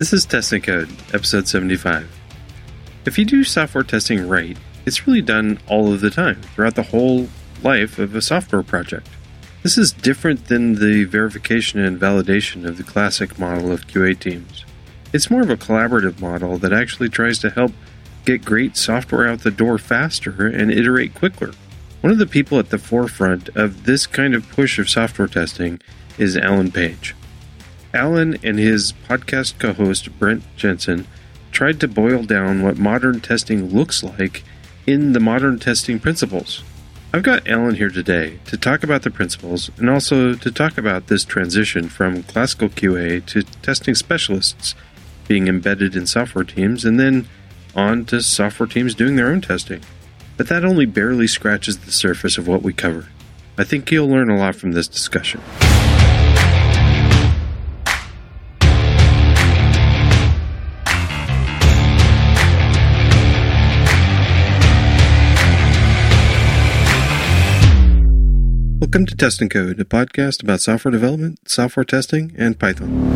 This is Test and Code, episode 75. If you do software testing right, it's really done all of the time, throughout the whole life of a software project. This is different than the verification and validation of the classic model of QA teams. It's more of a collaborative model that actually tries to help get great software out the door faster and iterate quicker. One of the people at the forefront of this kind of push of software testing is Alan Page. Alan and his podcast co host Brent Jensen tried to boil down what modern testing looks like in the modern testing principles. I've got Alan here today to talk about the principles and also to talk about this transition from classical QA to testing specialists being embedded in software teams and then on to software teams doing their own testing. But that only barely scratches the surface of what we cover. I think you'll learn a lot from this discussion. Welcome to Test and Code, a podcast about software development, software testing, and Python.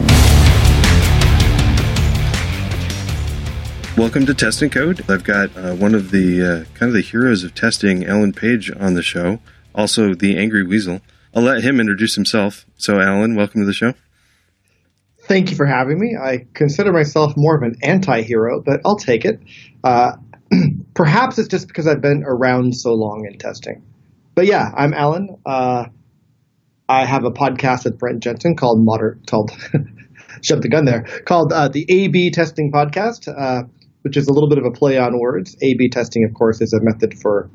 Welcome to Test and Code. I've got uh, one of the uh, kind of the heroes of testing, Alan Page, on the show. Also, the Angry Weasel. I'll let him introduce himself. So, Alan, welcome to the show. Thank you for having me. I consider myself more of an anti-hero, but I'll take it. Uh, perhaps it's just because I've been around so long in testing but yeah, I'm Alan. Uh, I have a podcast with Brent Jensen called Modern called shut the gun there called uh, the A/B Testing Podcast, uh, which is a little bit of a play on words. A/B testing, of course, is a method for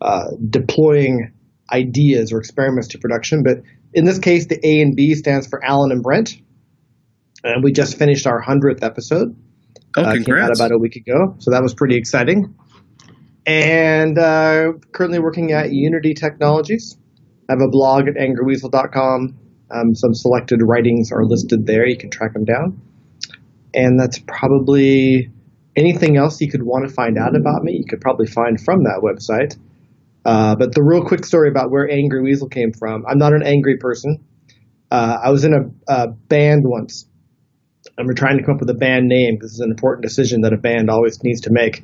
uh, deploying ideas or experiments to production. But in this case, the A and B stands for Alan and Brent, and we just finished our hundredth episode. Oh, congrats! came out about a week ago, so that was pretty exciting and uh, currently working at Unity Technologies. I have a blog at angryweasel.com. Um, some selected writings are listed there. You can track them down. And that's probably anything else you could want to find out about me. You could probably find from that website. Uh, but the real quick story about where Angry Weasel came from I'm not an angry person. Uh, I was in a, a band once, we're trying to come up with a band name. This is an important decision that a band always needs to make.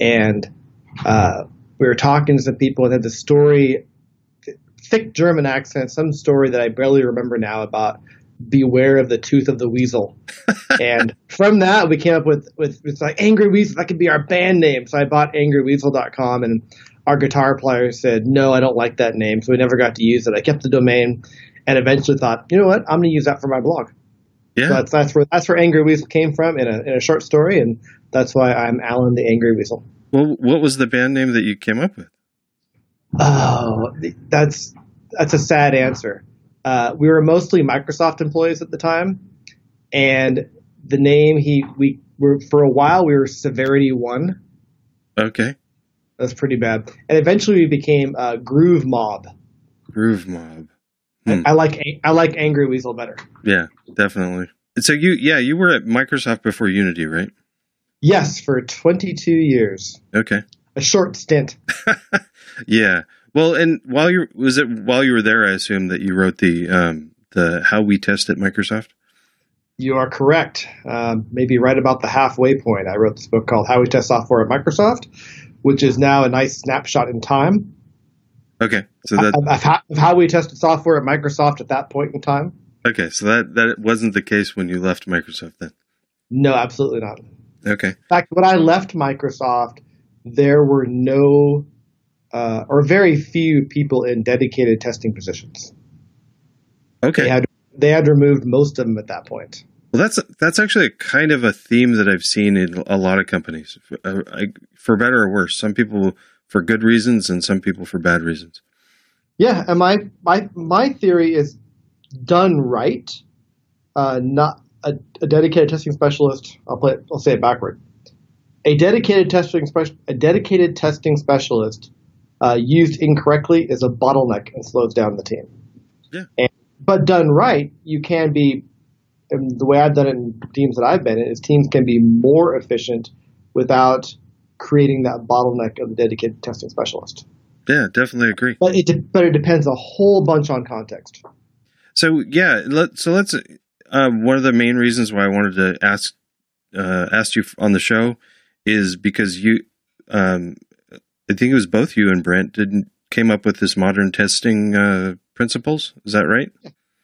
And uh, we were talking to some people and had the story, thick German accent, some story that I barely remember now about beware of the tooth of the weasel. and from that, we came up with, with it's like Angry Weasel. That could be our band name. So I bought angryweasel.com and our guitar player said, no, I don't like that name. So we never got to use it. I kept the domain and eventually thought, you know what? I'm going to use that for my blog. Yeah. So that's, that's where, that's where Angry Weasel came from in a, in a short story. And that's why I'm Alan the Angry Weasel. Well, what was the band name that you came up with? Oh, that's that's a sad answer. Uh, we were mostly Microsoft employees at the time, and the name he we were for a while we were Severity One. Okay, that's pretty bad. And eventually we became uh, Groove Mob. Groove Mob. Hmm. I, I like I like Angry Weasel better. Yeah, definitely. So you yeah you were at Microsoft before Unity, right? Yes, for 22 years. Okay. A short stint. yeah. Well, and while you was it while you were there, I assume that you wrote the um, the how we test at Microsoft. You are correct. Um, maybe right about the halfway point, I wrote this book called How We Test Software at Microsoft, which is now a nice snapshot in time. Okay, so that of, of, how, of how we tested software at Microsoft at that point in time. Okay, so that that wasn't the case when you left Microsoft then. No, absolutely not. Okay. In fact, when I left Microsoft, there were no uh, or very few people in dedicated testing positions. Okay. They had, they had removed most of them at that point. Well, that's that's actually kind of a theme that I've seen in a lot of companies, for, uh, for better or worse. Some people for good reasons, and some people for bad reasons. Yeah, and my my my theory is done right, uh, not a, a dedicated testing specialist. I'll play. I'll say it backward. A dedicated testing special, a dedicated testing specialist uh, used incorrectly is a bottleneck and slows down the team. Yeah. And, but done right, you can be. And the way I've done it in teams that I've been in is teams can be more efficient without creating that bottleneck of the dedicated testing specialist. Yeah, definitely agree. But it de- but it depends a whole bunch on context. So yeah, let, so let's uh, one of the main reasons why I wanted to ask uh, asked you on the show is because you, um, I think it was both you and Brent didn't came up with this modern testing uh, principles. Is that right?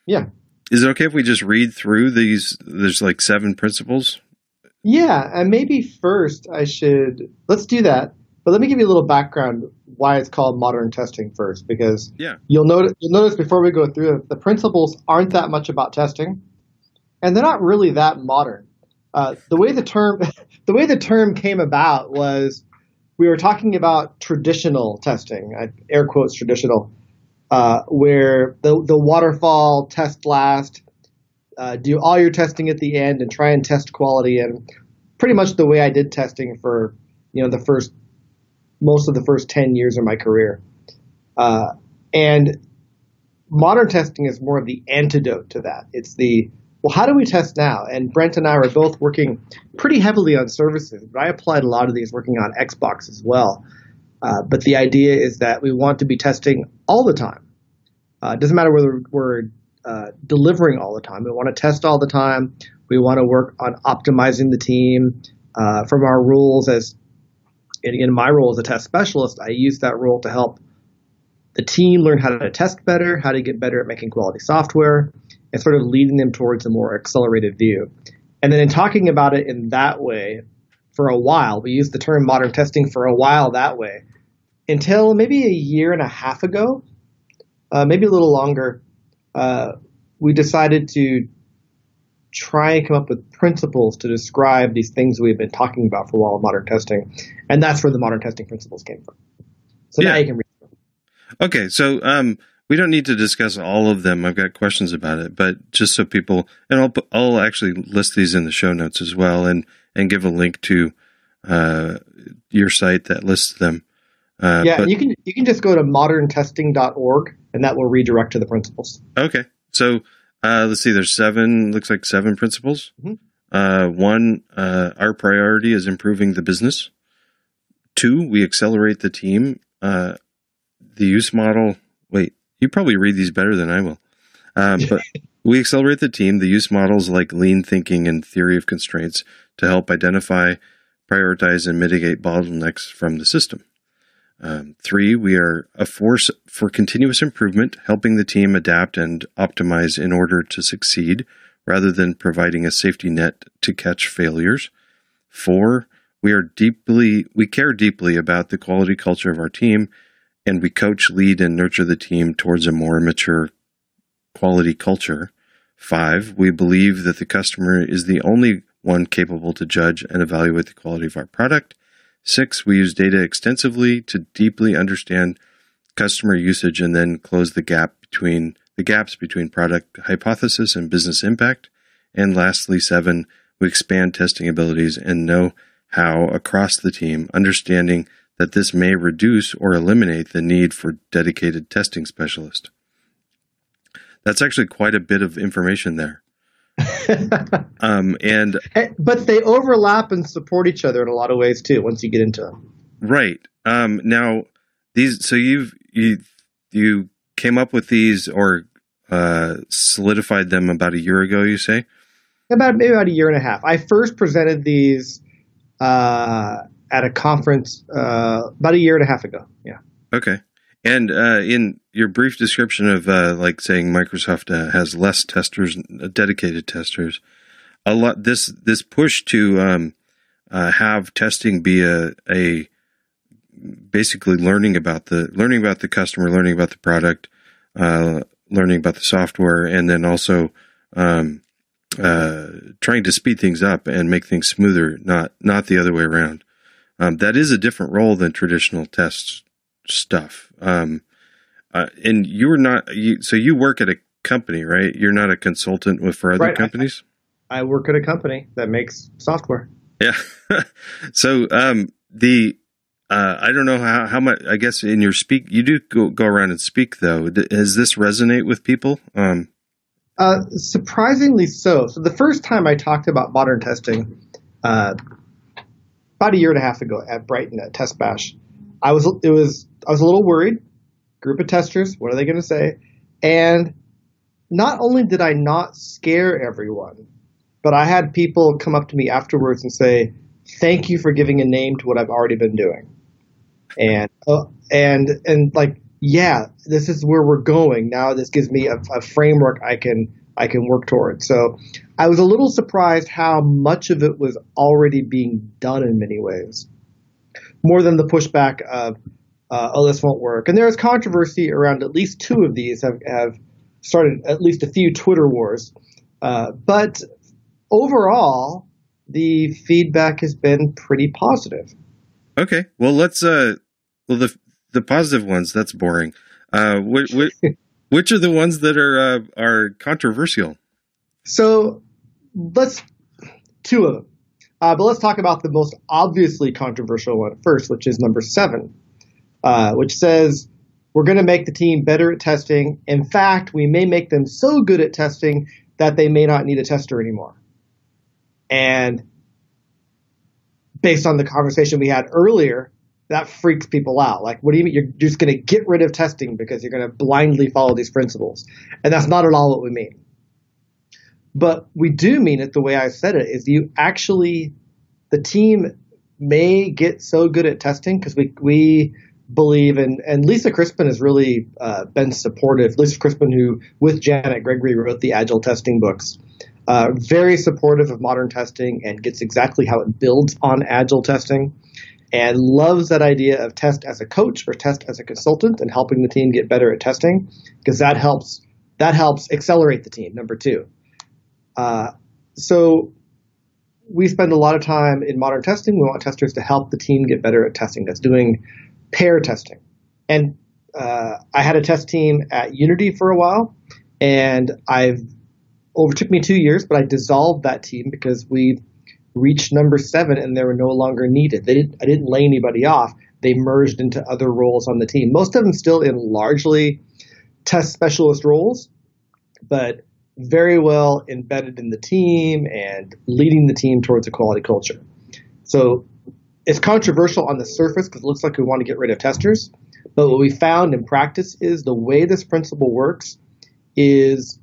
Yeah. Is it okay if we just read through these? There's like seven principles. Yeah, and maybe first I should let's do that. But let me give you a little background why it's called modern testing first, because Yeah. you'll notice you'll notice before we go through it, the principles aren't that much about testing, and they're not really that modern. Uh, the way the term the way the term came about was we were talking about traditional testing, air quotes traditional, uh, where the the waterfall test last, uh, do all your testing at the end, and try and test quality, and pretty much the way I did testing for you know the first most of the first ten years of my career, uh, and modern testing is more of the antidote to that. It's the well, how do we test now? And Brent and I were both working pretty heavily on services, but I applied a lot of these working on Xbox as well. Uh, but the idea is that we want to be testing all the time. Uh, it doesn't matter whether we're uh, delivering all the time. We want to test all the time. We want to work on optimizing the team. Uh, from our rules as in, in my role as a test specialist, I use that role to help the team learn how to test better, how to get better at making quality software, and sort of leading them towards a more accelerated view. And then in talking about it in that way for a while, we used the term modern testing for a while that way until maybe a year and a half ago, uh, maybe a little longer, uh, we decided to try and come up with principles to describe these things we've been talking about for a while in modern testing. And that's where the modern testing principles came from. So now Yeah. you can read them. Okay, so um, we don't need to discuss all of them. I've got questions about it, but just so people, and I'll I'll actually list these in the show notes as well, and and give a link to uh, your site that lists them. Uh, yeah, but- and you can you can just go to moderntesting.org and that will redirect to the principles. Okay. So uh, let's see. There's seven. Looks like seven principles. Mhm. Uh, one, uh, our priority is improving the business. Two, we accelerate the team. Uh, the use model. Wait, you probably read these better than I will. Um, but we accelerate the team. The use models like lean thinking and theory of constraints to help identify, prioritize, and mitigate bottlenecks from the system. Um, three, we are a force for continuous improvement, helping the team adapt and optimize in order to succeed rather than providing a safety net to catch failures. Four, we are deeply, we care deeply about the quality culture of our team and we coach, lead, and nurture the team towards a more mature quality culture. Five, we believe that the customer is the only one capable to judge and evaluate the quality of our product. Six, we use data extensively to deeply understand customer usage and then close the gap between the gaps between product hypothesis and business impact. And lastly, seven, we expand testing abilities and know how across the team, understanding that this may reduce or eliminate the need for dedicated testing specialist. That's actually quite a bit of information there. Um, and Eh, but they overlap and support each other in a lot of ways too once you get into them. Right. Um, now these, so you've, you, you came up with these or, uh, solidified them about a year ago, you say? About maybe about a year and a half. I first presented these uh, at a conference uh, about a year and a half ago. Yeah. Okay. And, uh, in your brief description of, uh, like saying Microsoft uh, has less testers, dedicated testers, a lot, this, this push to, um, uh, have testing be a, a, basically learning about the, learning about the customer, learning about the product, uh, learning about the software, and then also, um, trying to speed things up and make things smoother, not not the other way around. Um, that is a different role than traditional test stuff. Um, uh, and you're not you, so you work at a company, right? You're not a consultant with for other Right. companies. I work at a company that makes software. Yeah. so um, the uh, I don't know how how much. I guess in your speak you do go, go around and speak though. D- Does this resonate with people? Um, Uh, surprisingly so. So the first time I talked about modern testing, uh, about a year and a half ago at Brighton at Test Bash, I was it was I was a little worried. Group of testers, what are they going to say? And not only did I not scare everyone, but I had people come up to me afterwards and say, "Thank you for giving a name to what I've already been doing," and uh, and and like, yeah, this is where we're going now. This gives me a, a framework I can I can work towards. So I was a little surprised how much of it was already being done in many ways, more than the pushback of, uh, oh, this won't work. And there is controversy around at least two of these have, have started at least a few Twitter wars. Uh, but overall, the feedback has been pretty positive. Okay, well let's uh, well the the positive ones that's boring. Uh, which, which, which are the ones that are uh, are controversial? So let's two of them. Uh, but let's talk about the most obviously controversial one first, which is number seven, uh, which says we're going to make the team better at testing. In fact, we may make them so good at testing that they may not need a tester anymore. And based on the conversation we had earlier, that freaks people out. Like, what do you mean? You're just going to get rid of testing because you're going to blindly follow these principles. And that's not at all what we mean. But we do mean it the way I said it is you actually, the team may get so good at testing because we, we believe in, and Lisa Crispin has really uh, been supportive. Lisa Crispin, who with Janet Gregory wrote the Agile testing books, uh, very supportive of modern testing and gets exactly how it builds on Agile testing and loves that idea of test as a coach or test as a consultant and helping the team get better at testing because that helps that helps accelerate the team. Number two, uh, so we spend a lot of time in modern testing. We want testers to help the team get better at testing. That's doing pair testing. And uh, I had a test team at Unity for a while, and I've overtook me two years, but I dissolved that team because we reached number seven and they were no longer needed. They didn't, I didn't lay anybody off. They merged into other roles on the team. Most of them still in largely test specialist roles, but very well embedded in the team and leading the team towards a quality culture. So it's controversial on the surface because it looks like we want to get rid of testers. But what we found in practice is the way this principle works is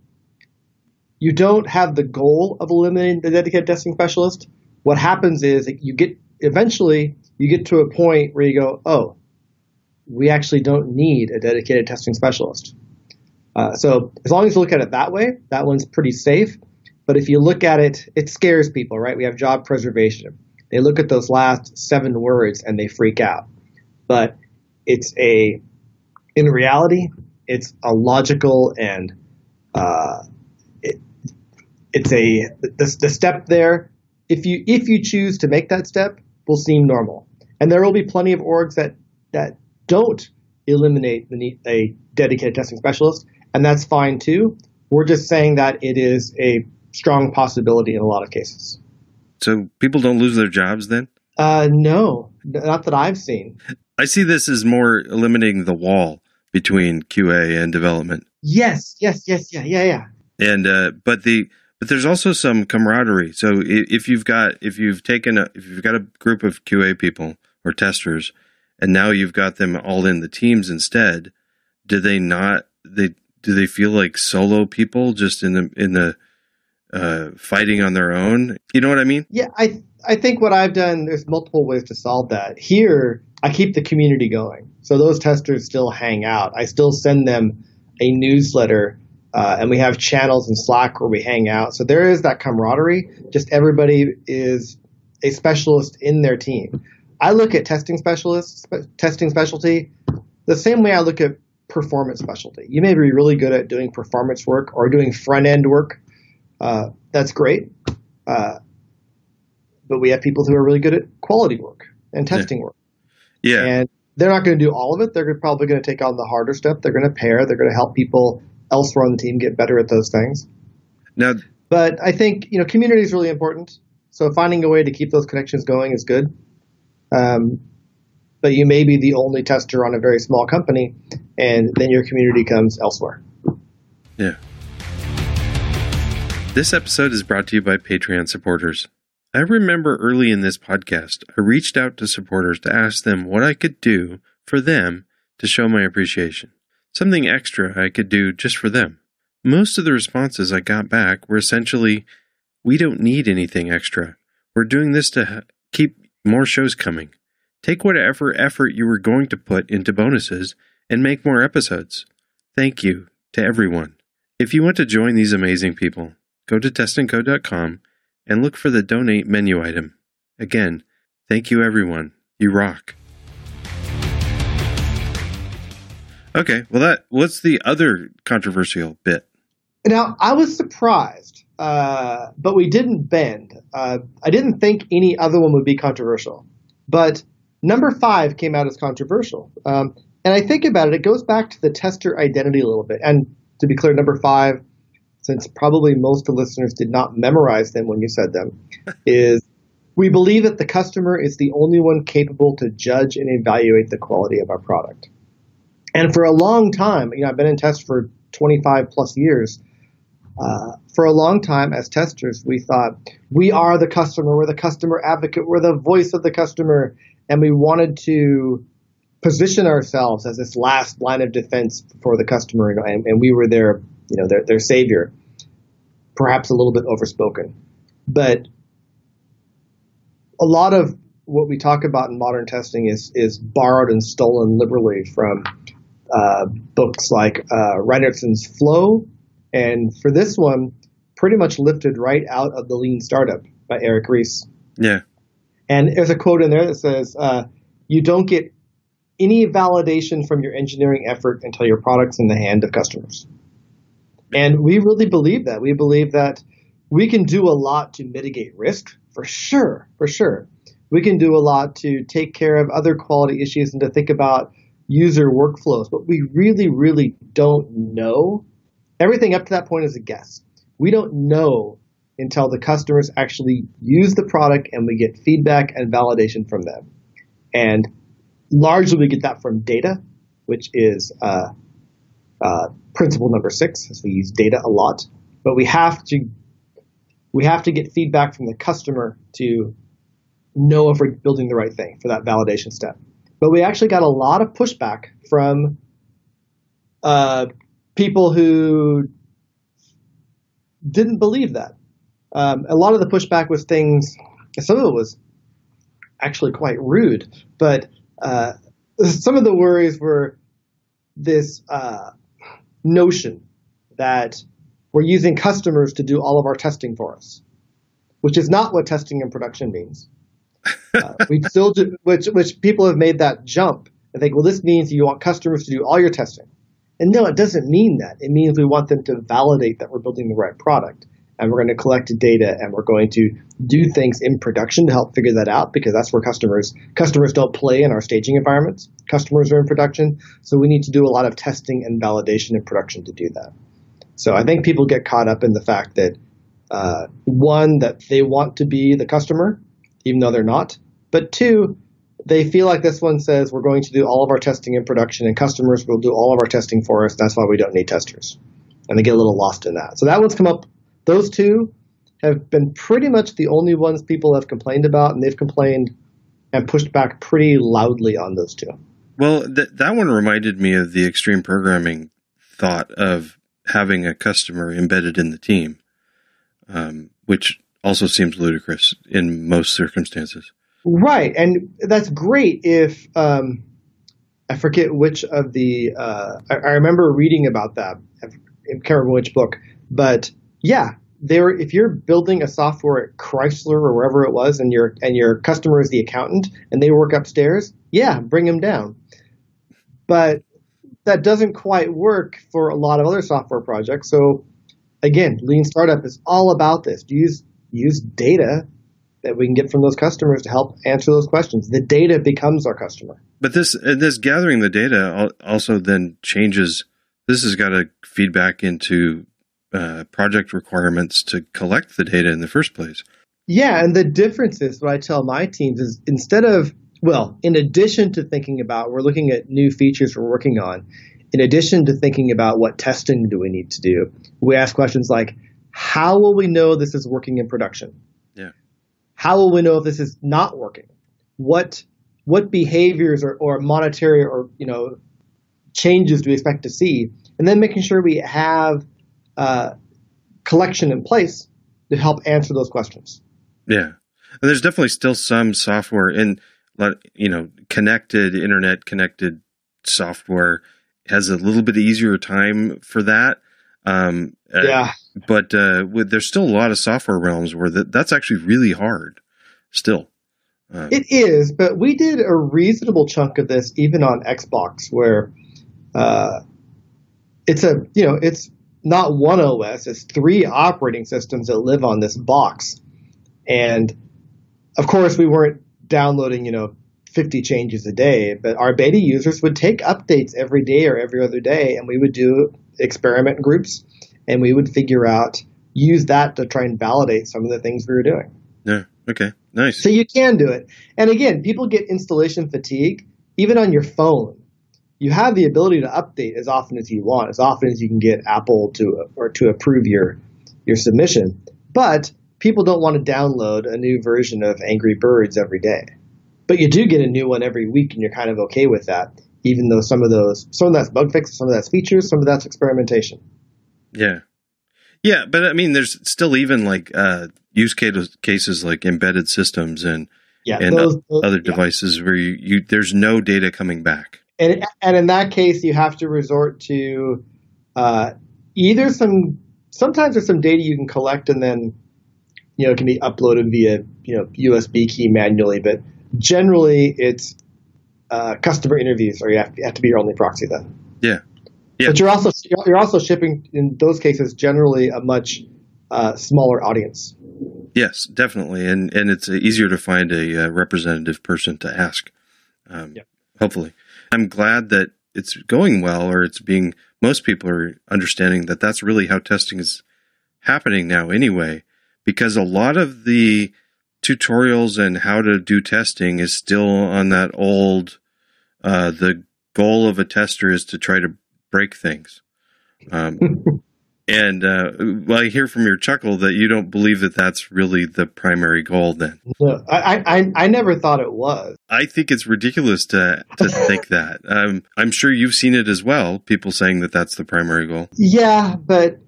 you don't have the goal of eliminating the dedicated testing specialist. What happens is you get eventually you get to a point where you go, oh, we actually don't need a dedicated testing specialist. Uh, so as long as you look at it that way, that one's pretty safe. But if you look at it, it scares people, right? We have job preservation. They look at those last seven words and they freak out. But it's a, in reality, it's a logical and uh, it, it's a the, the step there. If you if you choose to make that step, will seem normal, and there will be plenty of orgs that that don't eliminate the need, a dedicated testing specialist, and that's fine too. We're just saying that it is a strong possibility in a lot of cases. So people don't lose their jobs then? Uh, no, not that I've seen. I see this as more eliminating the wall between QA and development. Yes, yes, yes, yeah, yeah, yeah. And uh, but the but there's also some camaraderie. So if you've got if you've taken a if you've got a group of QA people or testers, and now you've got them all in the teams instead, do they not they do they feel like solo people just in the in the uh, fighting on their own? You know what I mean? Yeah, I I think what I've done. There's multiple ways to solve that. Here, I keep the community going, so those testers still hang out. I still send them a newsletter. Uh, and we have channels in Slack where we hang out. So there is that camaraderie. Just everybody is a specialist in their team. I look at testing specialists, spe- testing specialty, the same way I look at performance specialty. You may be really good at doing performance work or doing front end work. Uh, that's great. Uh, but we have people who are really good at quality work and testing yeah. work. Yeah. And they're not going to do all of it. They're probably going to take on the harder stuff. They're going to pair. They're going to help people elsewhere on the team get better at those things. Now, but I think you know community is really important. So finding a way to keep those connections going is good. Um, but you may be the only tester on a very small company, and then your community comes elsewhere. Yeah. This episode is brought to you by Patreon supporters. I remember early in this podcast, I reached out to supporters to ask them what I could do for them to show my appreciation. Something extra I could do just for them. Most of the responses I got back were essentially, we don't need anything extra. We're doing this to keep more shows coming. Take whatever effort you were going to put into bonuses and make more episodes. Thank you to everyone. If you want to join these amazing people, go to testandcode.com and look for the donate menu item. Again, thank you everyone. You rock. Okay, well that what's the other controversial bit? Now I was surprised, uh, but we didn't bend. Uh, I didn't think any other one would be controversial, but number five came out as controversial. Um, and I think about it, it goes back to the tester identity a little bit. And to be clear, number five, since probably most of the listeners did not memorize them when you said them, is we believe that the customer is the only one capable to judge and evaluate the quality of our product. And for a long time, you know, I've been in test for 25 plus years. Uh, for a long time, as testers, we thought we are the customer, we're the customer advocate, we're the voice of the customer, and we wanted to position ourselves as this last line of defense for the customer, and, and we were their, you know, their, their savior. Perhaps a little bit overspoken, but a lot of what we talk about in modern testing is is borrowed and stolen liberally from uh, books like uh, Reinertsen's Flow, and for this one, pretty much lifted right out of the Lean Startup by Eric Ries. Yeah. And there's a quote in there that says, uh, "You don't get any validation from your engineering effort until your product's in the hand of customers." And we really believe that. We believe that we can do a lot to mitigate risk, for sure, for sure. We can do a lot to take care of other quality issues and to think about user workflows, but we really, really don't know. Everything up to that point is a guess. We don't know until the customers actually use the product and we get feedback and validation from them. And largely we get that from data, which is uh, uh, principle number six, as we use data a lot. But we have to we have to get feedback from the customer to know if we're building the right thing for that validation step. But we actually got a lot of pushback from uh, people who didn't believe that. Um, a lot of the pushback was things, some of it was actually quite rude, but uh, some of the worries were this uh, notion that we're using customers to do all of our testing for us, which is not what testing in production means. Uh, we still do, which which people have made that jump and think, well, this means you want customers to do all your testing. And no, it doesn't mean that. It means we want them to validate that we're building the right product. And we're going to collect data and we're going to do things in production to help figure that out because that's where customers customers don't play in our staging environments. Customers are in production. So we need to do a lot of testing and validation in production to do that. So I think people get caught up in the fact that uh, one, that they want to be the customer, even though they're not. But two, they feel like this one says we're going to do all of our testing in production and customers will do all of our testing for us. That's why we don't need testers. And they get a little lost in that. So that one's come up. Those two have been pretty much the only ones people have complained about, and they've complained and pushed back pretty loudly on those two. Well, th- that one reminded me of the extreme programming thought of having a customer embedded in the team, um, which also seems ludicrous in most circumstances. Right, and that's great if um, I forget which of the uh, I, I, remember reading about that. I can't remember which book, but yeah, there. If you're building a software at Chrysler or wherever it was, and your and your customer is the accountant, and they work upstairs, yeah, bring them down. But that doesn't quite work for a lot of other software projects. So again, lean startup is all about this. Use use data that we can get from those customers to help answer those questions. The data becomes our customer. But this uh, this gathering the data also then changes. This has got to feed back into uh, project requirements to collect the data in the first place. Yeah, and the difference is what I tell my teams is instead of well, in addition to thinking about we're looking at new features we're working on, in addition to thinking about what testing do we need to do, we ask questions like, how will we know this is working in production? Yeah. How will we know if this is not working? What what behaviors or, or monetary or you know changes do we expect to see? And then making sure we have uh, collection in place to help answer those questions. Yeah. And there's definitely still some software in, you know, connected, internet connected software has a little bit easier time for that. Um, uh, yeah. Uh, but uh, with, there's still a lot of software realms where that, that's actually really hard still. Um, it is, but we did a reasonable chunk of this even on Xbox where uh, it's a, you know, it's not one OS, it's three operating systems that live on this box. And of course, we weren't downloading, you know, 50 changes a day, but our beta users would take updates every day or every other day, and we would do experiment groups, and we would figure out, use that to try and validate some of the things we were doing. Yeah. Okay. Nice. So you can do it. And again, people get installation fatigue, even on your phone you have the ability to update as often as you want, as often as you can get Apple to or to approve your your submission. But people don't want to download a new version of Angry Birds every day. But you do get a new one every week, and you're kind of okay with that, even though some of those some of that's bug fixes, some of that's features, some of that's experimentation. Yeah, yeah, but I mean, there's still even like uh, use cases cases like embedded systems and yeah, and those, those, other devices yeah. where you, you there's no data coming back and and in that case, you have to resort to uh, either some. Sometimes there's some data you can collect, and then you know it can be uploaded via you know USB key manually. But generally, it's uh, customer interviews, or you have, you have to be your only proxy then. Yeah. Yeah. But you're also you're also shipping in those cases generally a much uh, smaller audience. Yes, definitely, and and it's easier to find a uh, representative person to ask. Um, yeah. Hopefully. I'm glad that it's going well or it's being most people are understanding that that's really how testing is happening now anyway because a lot of the tutorials and how to do testing is still on that old uh, the goal of a tester is to try to break things. Um, And uh, well, I hear from your chuckle that you don't believe that that's really the primary goal. Then, no, I, I, I never thought it was. I think it's ridiculous to to think that. Um, I'm sure you've seen it as well. People saying that that's the primary goal. Yeah, but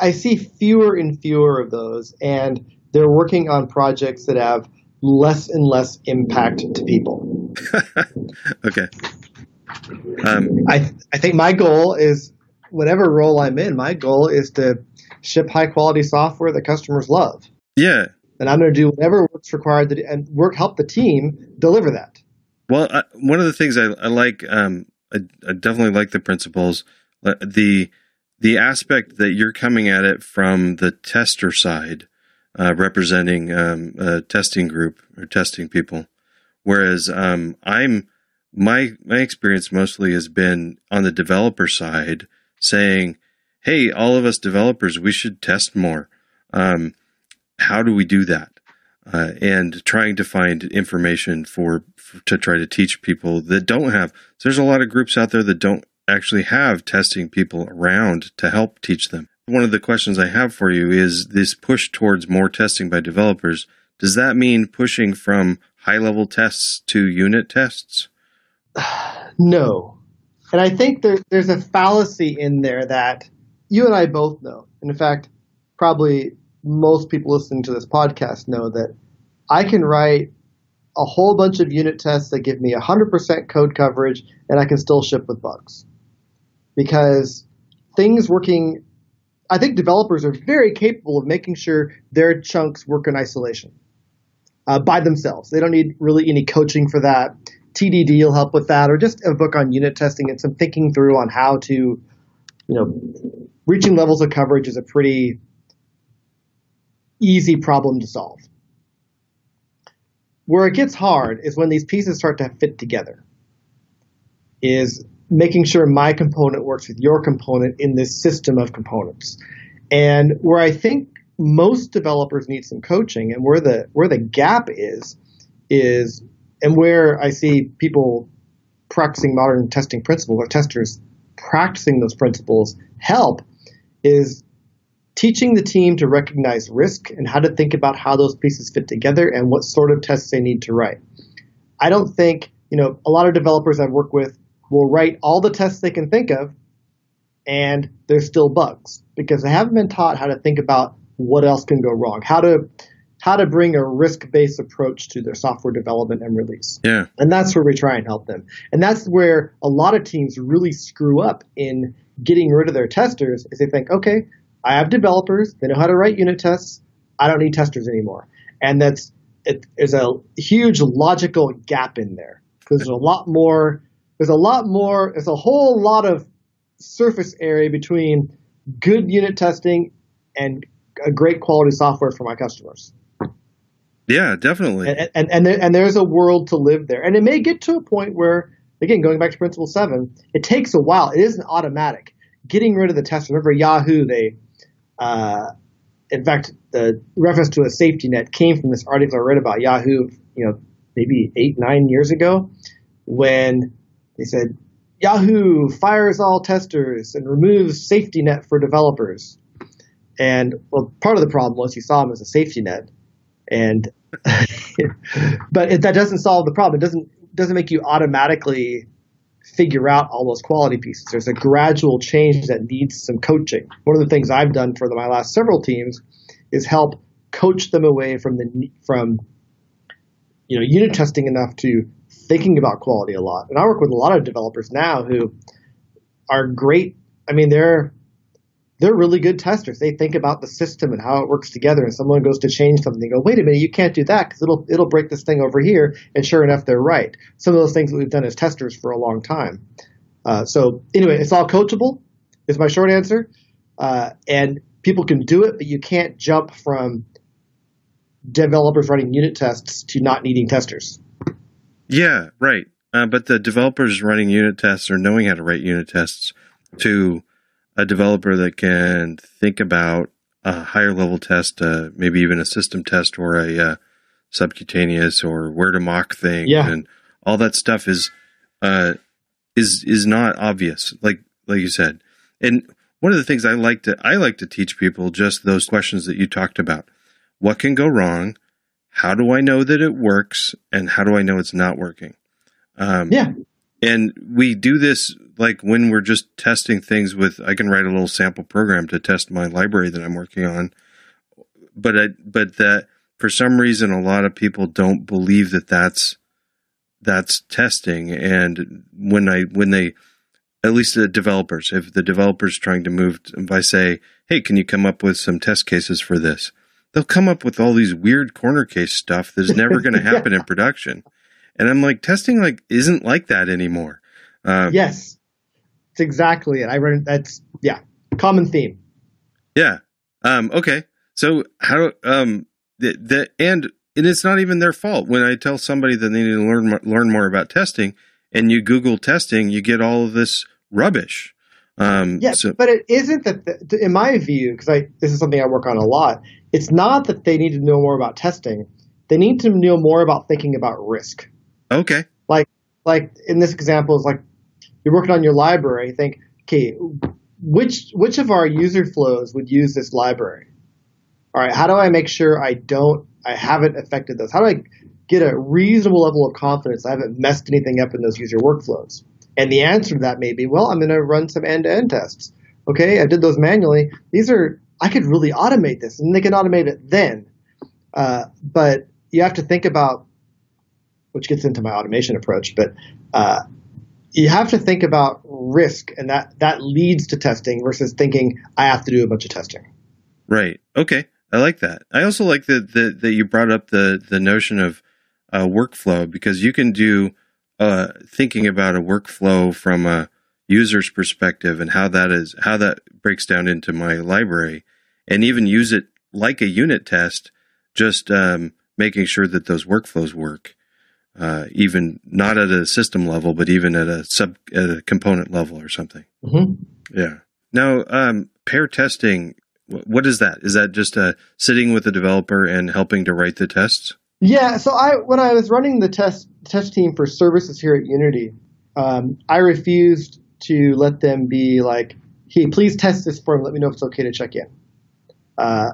I see fewer and fewer of those, and they're working on projects that have less and less impact to people. okay. Um, I I think my goal is whatever role I'm in, my goal is to ship high quality software that customers love. Yeah. And I'm going to do whatever work's required to, do, and work help the team deliver that. Well, I, one of the things I, I like, um, I, I, definitely like the principles, uh, the the aspect that you're coming at it from the tester side, uh, representing um, a testing group or testing people, whereas um, I'm my my experience mostly has been on the developer side saying, "Hey, all of us developers, we should test more." Um, how do we do that? Uh, and trying to find information for, for, to try to teach people that don't have. So there's a lot of groups out there that don't actually have testing people around to help teach them. One of the questions I have for you is this push towards more testing by developers. Does that mean pushing from high level tests to unit tests? No, and I think there, there's a fallacy in there that you and I both know. And in fact, probably most people listening to this podcast know that I can write a whole bunch of unit tests that give me 100% code coverage and I can still ship with bugs. Because things working, I think developers are very capable of making sure their chunks work in isolation uh, by themselves. They don't need really any coaching for that. TDD will help with that, or just a book on unit testing and some thinking through on how to, you know, reaching levels of coverage is a pretty easy problem to solve. Where it gets hard is when these pieces start to fit together. Is making sure my component works with your component in this system of components. And where I think most developers need some coaching and where the where the gap is is and where I see people practicing modern testing principles or testers practicing those principles help is teaching the team to recognize risk and how to think about how those pieces fit together and what sort of tests they need to write. I don't think, you know, a lot of developers I've worked with will write all the tests they can think of and there's still bugs because they haven't been taught how to think about what else can go wrong, how to how to bring a risk-based approach to their software development and release. Yeah. And that's where we try and help them. And that's where a lot of teams really screw up in getting rid of their testers is they think, okay, I have developers, they know how to write unit tests, I don't need testers anymore. And that's it, there's a huge logical gap in there because there's a lot more there's a lot more there's a whole lot of surface area between good unit testing and a great quality software for my customers. Yeah, definitely. And and and, there, and there's a world to live there, and it may get to a point where, again, going back to Principle Seven, it takes a while. It isn't automatic. Getting rid of the test. Remember Yahoo? They, uh, in fact, the reference to a safety net came from this article I read about Yahoo. You know, maybe eight nine years ago, when they said Yahoo fires all testers and removes safety net for developers. And well, part of the problem was you saw them as a safety net, and but it, that doesn't solve the problem. It doesn't doesn't make you automatically figure out all those quality pieces. There's a gradual change that needs some coaching. One of the things I've done for the, my last several teams is help coach them away from the from you know unit testing enough to thinking about quality a lot. And I work with a lot of developers now who are great. I mean, they're they're really good testers. They think about the system and how it works together. And someone goes to change something, they go, "Wait a minute, you can't do that because it'll it'll break this thing over here." And sure enough, they're right. Some of those things that we've done as testers for a long time. Uh, so anyway, it's all coachable. Is my short answer. Uh, and people can do it, but you can't jump from developers running unit tests to not needing testers. Yeah, right. Uh, but the developers running unit tests or knowing how to write unit tests to a developer that can think about a higher level test, uh, maybe even a system test or a uh, subcutaneous or where to mock things Yeah. and all that stuff is uh, is is not obvious. Like like you said, and one of the things I like to I like to teach people just those questions that you talked about. What can go wrong? How do I know that it works? And how do I know it's not working? Um, Yeah. and we do this like when we're just testing things with I can write a little sample program to test my library that I'm working on. But I, but that for some reason a lot of people don't believe that that's that's testing. And when I when they at least the developers if the developers trying to move if I say hey can you come up with some test cases for this? They'll come up with all these weird corner case stuff that's never going to happen in production. And I'm like testing like isn't like that anymore. Um, Yes, it's exactly it. I run that's yeah, common theme. Yeah. Um, okay. So how do um the, the and and it's not even their fault when I tell somebody that they need to learn learn more about testing and you Google testing, you get all of this rubbish. Um, Yeah, so but it isn't that, the, in my view, because I this is something I work on a lot. It's not that they need to know more about testing; they need to know more about thinking about risk. okay. Like, like in this example, is like you're working on your library. Think, okay, which which of our user flows would use this library? All right, how do I make sure I don't, I haven't affected those? How do I get a reasonable level of confidence I haven't messed anything up in those user workflows? And the answer to that may be, well, I'm going to run some end-to-end tests. Okay, I did those manually. These are, I could really automate this, and they can automate it then. Uh, but you have to think about, which gets into my automation approach, but uh, you have to think about risk, and that that leads to testing versus thinking I have to do a bunch of testing. Right. Okay. I like that. I also like that that, that you brought up the the notion of uh, workflow because you can do uh, thinking about a workflow from a user's perspective and how that is how that breaks down into my library, and even use it like a unit test, just um, making sure that those workflows work, uh, even not at a system level, but even at a sub at a component level or something. Mm-hmm. Yeah. Now, um, pair testing. What is that? Is that just uh, sitting with the developer and helping to write the tests? Yeah, so I when I was running the test test team for services here at Unity, um, I refused to let them be like, "Hey, please test this for me. Let me know if it's okay to check in." Uh,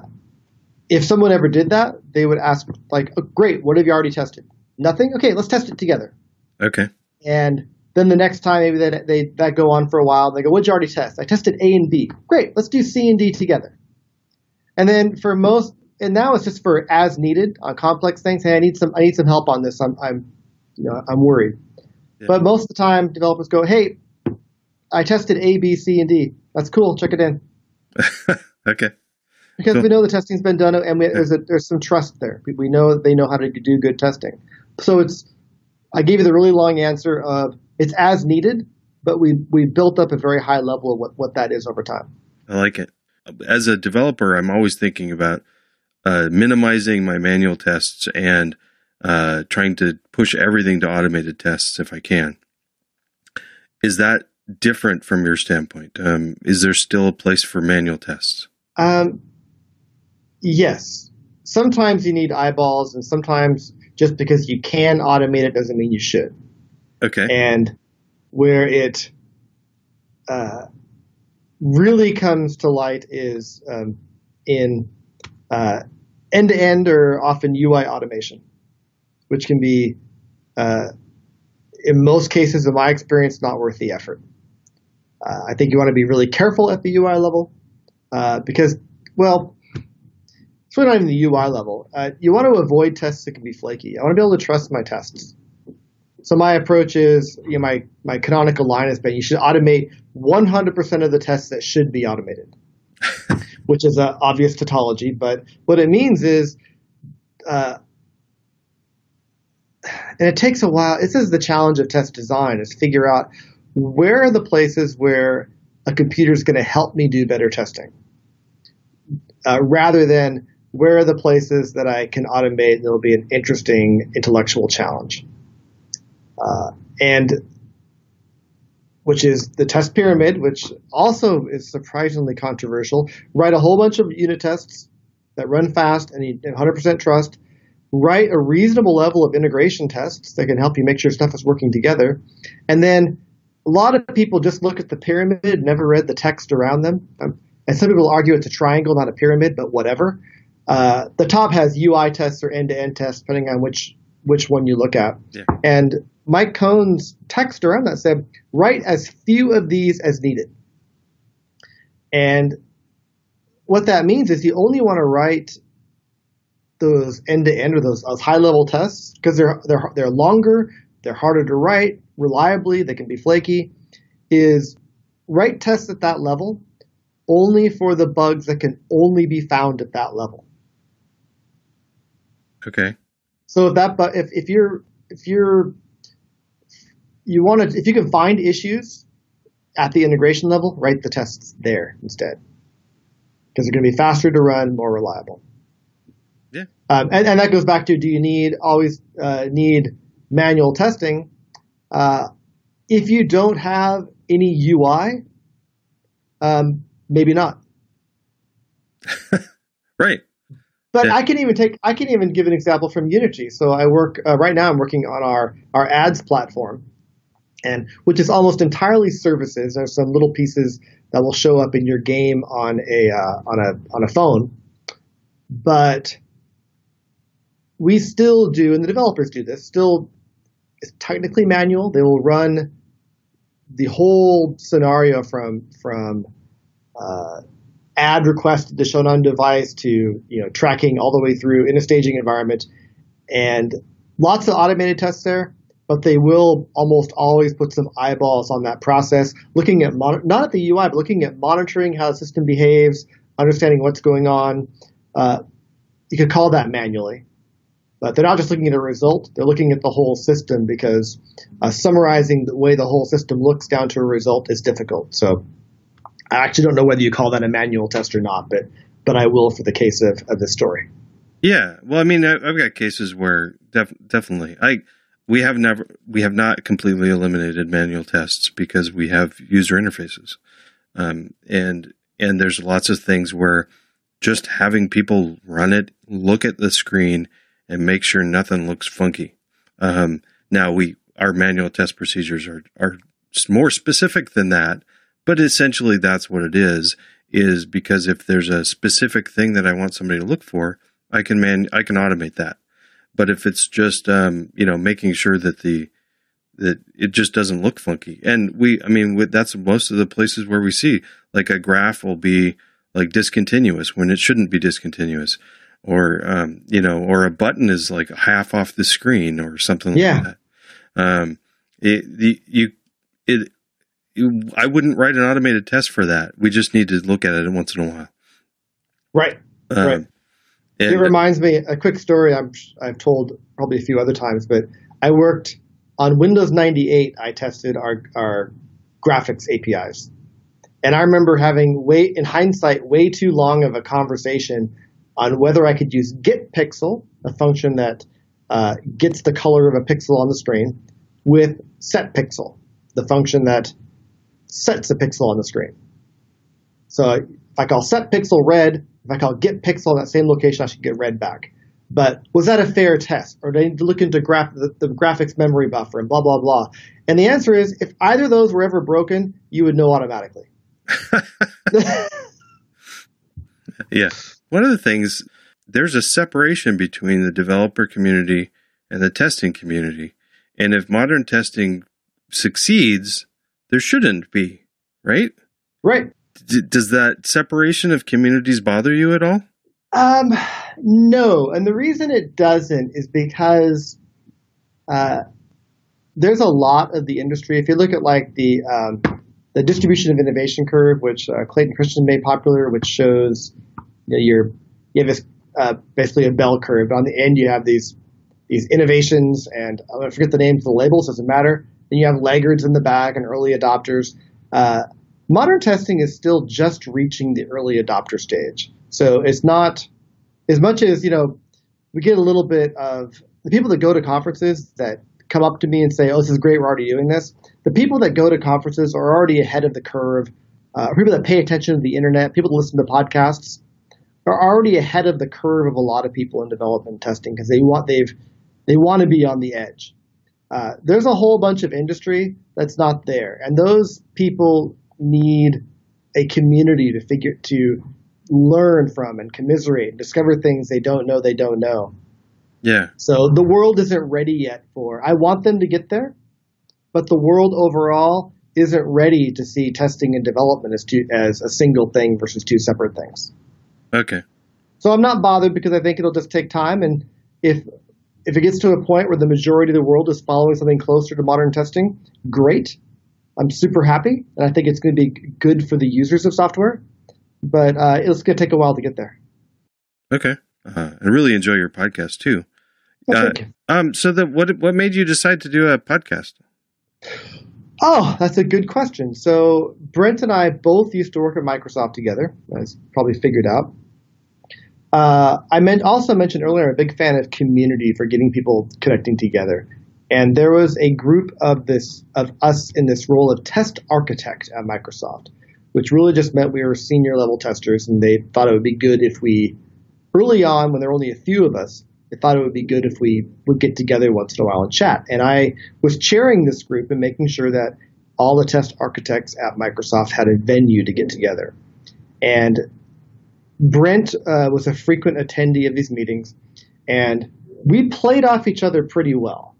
if someone ever did that, they would ask like, oh, "Great, what have you already tested? Nothing. Okay, let's test it together." Okay. And then the next time maybe they, they that go on for a while. They go, "What'd you already test?" I tested A and B. Great, let's do C and D together. And then for most, and now it's just for as needed on complex things. Hey, I need some I need some help on this. I'm I'm you know I'm worried. Yeah. But most of the time, developers go, "Hey, I tested A, B, C, and D. That's cool. Check it in." okay. Because cool. we know the testing's been done, and we, there's a, there's some trust there. We know they know how to do good testing. So it's I gave you the really long answer of it's as needed, but we we built up a very high level of what, what that is over time. I like it. As a developer, I'm always thinking about uh, minimizing my manual tests and uh, trying to push everything to automated tests if I can. Is that different from your standpoint? Um, is there still a place for manual tests? Um, yes. Sometimes you need eyeballs, and sometimes just because you can automate it doesn't mean you should. Okay. And where it uh, really comes to light is um, in end to end or often UI automation, which can be, uh, in most cases, in my experience, not worth the effort. Uh, I think you want to be really careful at the UI level uh, because, well, really not even the UI level. Uh, you want to avoid tests that can be flaky. I want to be able to trust my tests. So my approach is, you know, my, my canonical line has been you should automate 100% of the tests that should be automated, which is an obvious tautology. But what it means is, uh, and it takes a while. This is the challenge of test design: is figure out where are the places where a computer is going to help me do better testing, uh, rather than where are the places that I can automate it'll be an interesting intellectual challenge. Uh, and which is the test pyramid, which also is surprisingly controversial. Write a whole bunch of unit tests that run fast and 100% trust. Write a reasonable level of integration tests that can help you make sure stuff is working together. And then a lot of people just look at the pyramid, never read the text around them. Um, and some people argue it's a triangle, not a pyramid, but whatever. Uh, the top has UI tests or end-to-end tests, depending on which which one you look at. Yeah. And Mike Cohn's text around that said, write as few of these as needed. And what that means is you only want to write those end to end or those, those high level tests because they're they're they're longer, they're harder to write reliably, they can be flaky. Is write tests at that level only for the bugs that can only be found at that level. Okay. So if that if if you're if you're you want to if you can find issues at the integration level, write the tests there instead because they're going to be faster to run, more reliable. Yeah. Um, and, and that goes back to do you need always uh, need manual testing? Uh, if you don't have any UI, um, maybe not. right. But yeah. I can even take I can even give an example from Unity. So I work uh, right now. I'm working on our our ads platform, and which is almost entirely services. There's some little pieces that will show up in your game on a uh, on a on a phone, but we still do, and the developers do this. Still, it's technically manual. They will run the whole scenario from from uh, ad request to shown on device to you know tracking all the way through in a staging environment, and lots of automated tests there. But they will almost always put some eyeballs on that process, looking at mon- not at the UI, but looking at monitoring how the system behaves, understanding what's going on. Uh, you could call that manually, but they're not just looking at a result; they're looking at the whole system because uh, summarizing the way the whole system looks down to a result is difficult. So I actually don't know whether you call that a manual test or not, but but I will for the case of, of this story. Yeah, well, I mean, I've got cases where def- definitely I we have never we have not completely eliminated manual tests because we have user interfaces, um, and and there's lots of things where just having people run it, look at the screen, and make sure nothing looks funky. Um, now we our manual test procedures are are more specific than that, but essentially, that's what it is. Is because if there's a specific thing that I want somebody to look for, I can man I can automate that. But if it's just um, you know making sure that the that it just doesn't look funky. And we, I mean, with, that's most of the places where we see like a graph will be like discontinuous when it shouldn't be discontinuous, or um, you know, or a button is like half off the screen or something Yeah. like that. Um, it, the, you, it, I wouldn't write an automated test for that. We just need to look at it once in a while. Right. Um, Right. it reminds me a quick story I'm, I've told probably a few other times, but I worked on Windows 98. I tested our, our graphics APIs. And I remember having way, in hindsight, way too long of a conversation on whether I could use getPixel, a function that uh, gets the color of a pixel on the screen, with setPixel, the function that sets a pixel on the screen. So if I call set pixel red, if I call getPixel on that same location, I should get red back. But was that a fair test? Or do I need to look into graph, the, the graphics memory buffer and blah, blah, blah? And the answer is if either of those were ever broken, you would know automatically. Yeah. One of the things, there's a separation between the developer community and the testing community. And if modern testing succeeds, there shouldn't be, right? right. D- does that separation of communities bother you at all? Um, no, and the reason it doesn't is because uh, there's a lot of the industry. If you look at like the um, the distribution of innovation curve, which uh, Clayton Christensen made popular, which shows you know, your you have this uh, basically a bell curve. On the end, you have these these innovations, and I forget the names of the labels. Doesn't matter. Then you have laggards in the back and early adopters. Uh, modern testing is still just reaching the early adopter stage. So it's not as much as, you know, we get a little bit of the people that go to conferences that come up to me and say, oh, this is great, we're already doing this. The people that go to conferences are already ahead of the curve. Uh, people that pay attention to the internet, people that listen to podcasts are already ahead of the curve of a lot of people in development testing because they want they've they want to be on the edge. Uh, there's a whole bunch of industry that's not there, and those people need a community to figure to learn from and commiserate and discover things they don't know they don't know. Yeah. So the world isn't ready yet for. I want them to get there, but the world overall isn't ready to see testing and development as two as a single thing versus two separate things. Okay. So I'm not bothered because I think it'll just take time and if if it gets to a point where the majority of the world is following something closer to modern testing, great. I'm super happy, and I think it's going to be good for the users of software. But uh, it's going to take a while to get there. Okay. Uh, I really enjoy your podcast too. Uh. Um. So that what what made you decide to do a podcast? Oh, that's a good question. So Brent and I both used to work at Microsoft together, as probably figured out. Uh, I meant also mentioned earlier, I'm a big fan of community for getting people connecting together. And there was a group of this of us in this role of test architect at Microsoft, which really just meant we were senior level testers, and they thought it would be good if we, early on when there were only a few of us, they thought it would be good if we would get together once in a while and chat. And I was chairing this group and making sure that all the test architects at Microsoft had a venue to get together. And Brent uh, was a frequent attendee of these meetings, and we played off each other pretty well.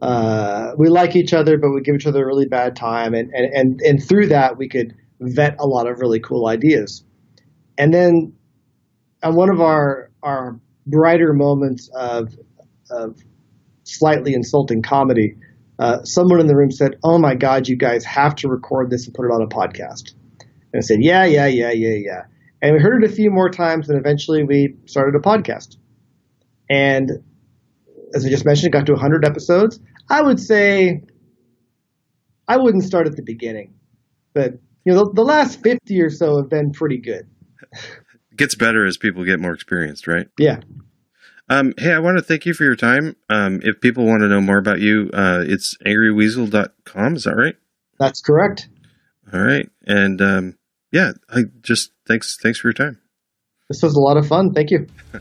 Uh, we like each other, but we give each other a really bad time, and, and, and, and through that, we could vet a lot of really cool ideas. And then on one of our, our brighter moments of, of slightly insulting comedy, uh, someone in the room said, "Oh my God, you guys have to record this and put it on a podcast." And I said, "Yeah, yeah, yeah, yeah, yeah." And we heard it a few more times, and eventually we started a podcast. And as I just mentioned, it got to 100 episodes. I would say I wouldn't start at the beginning, but you know, the, the last 50 or so have been pretty good. It gets better as people get more experienced, right? Yeah. Um, hey, I want to thank you for your time. Um, if people want to know more about you, uh, it's angryweasel.com. Is that right? That's correct. All right. And um, yeah, I just thanks thanks for your time. This was a lot of fun. Thank you.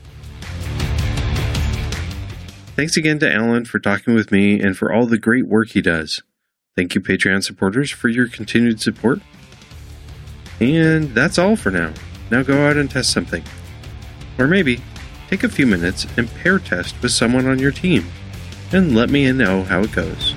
Thanks again to Alan for talking with me and for all the great work he does. Thank you, Patreon supporters, for your continued support. And that's all for now. Now go out and test something. Or maybe take a few minutes and pair test with someone on your team and let me know how it goes.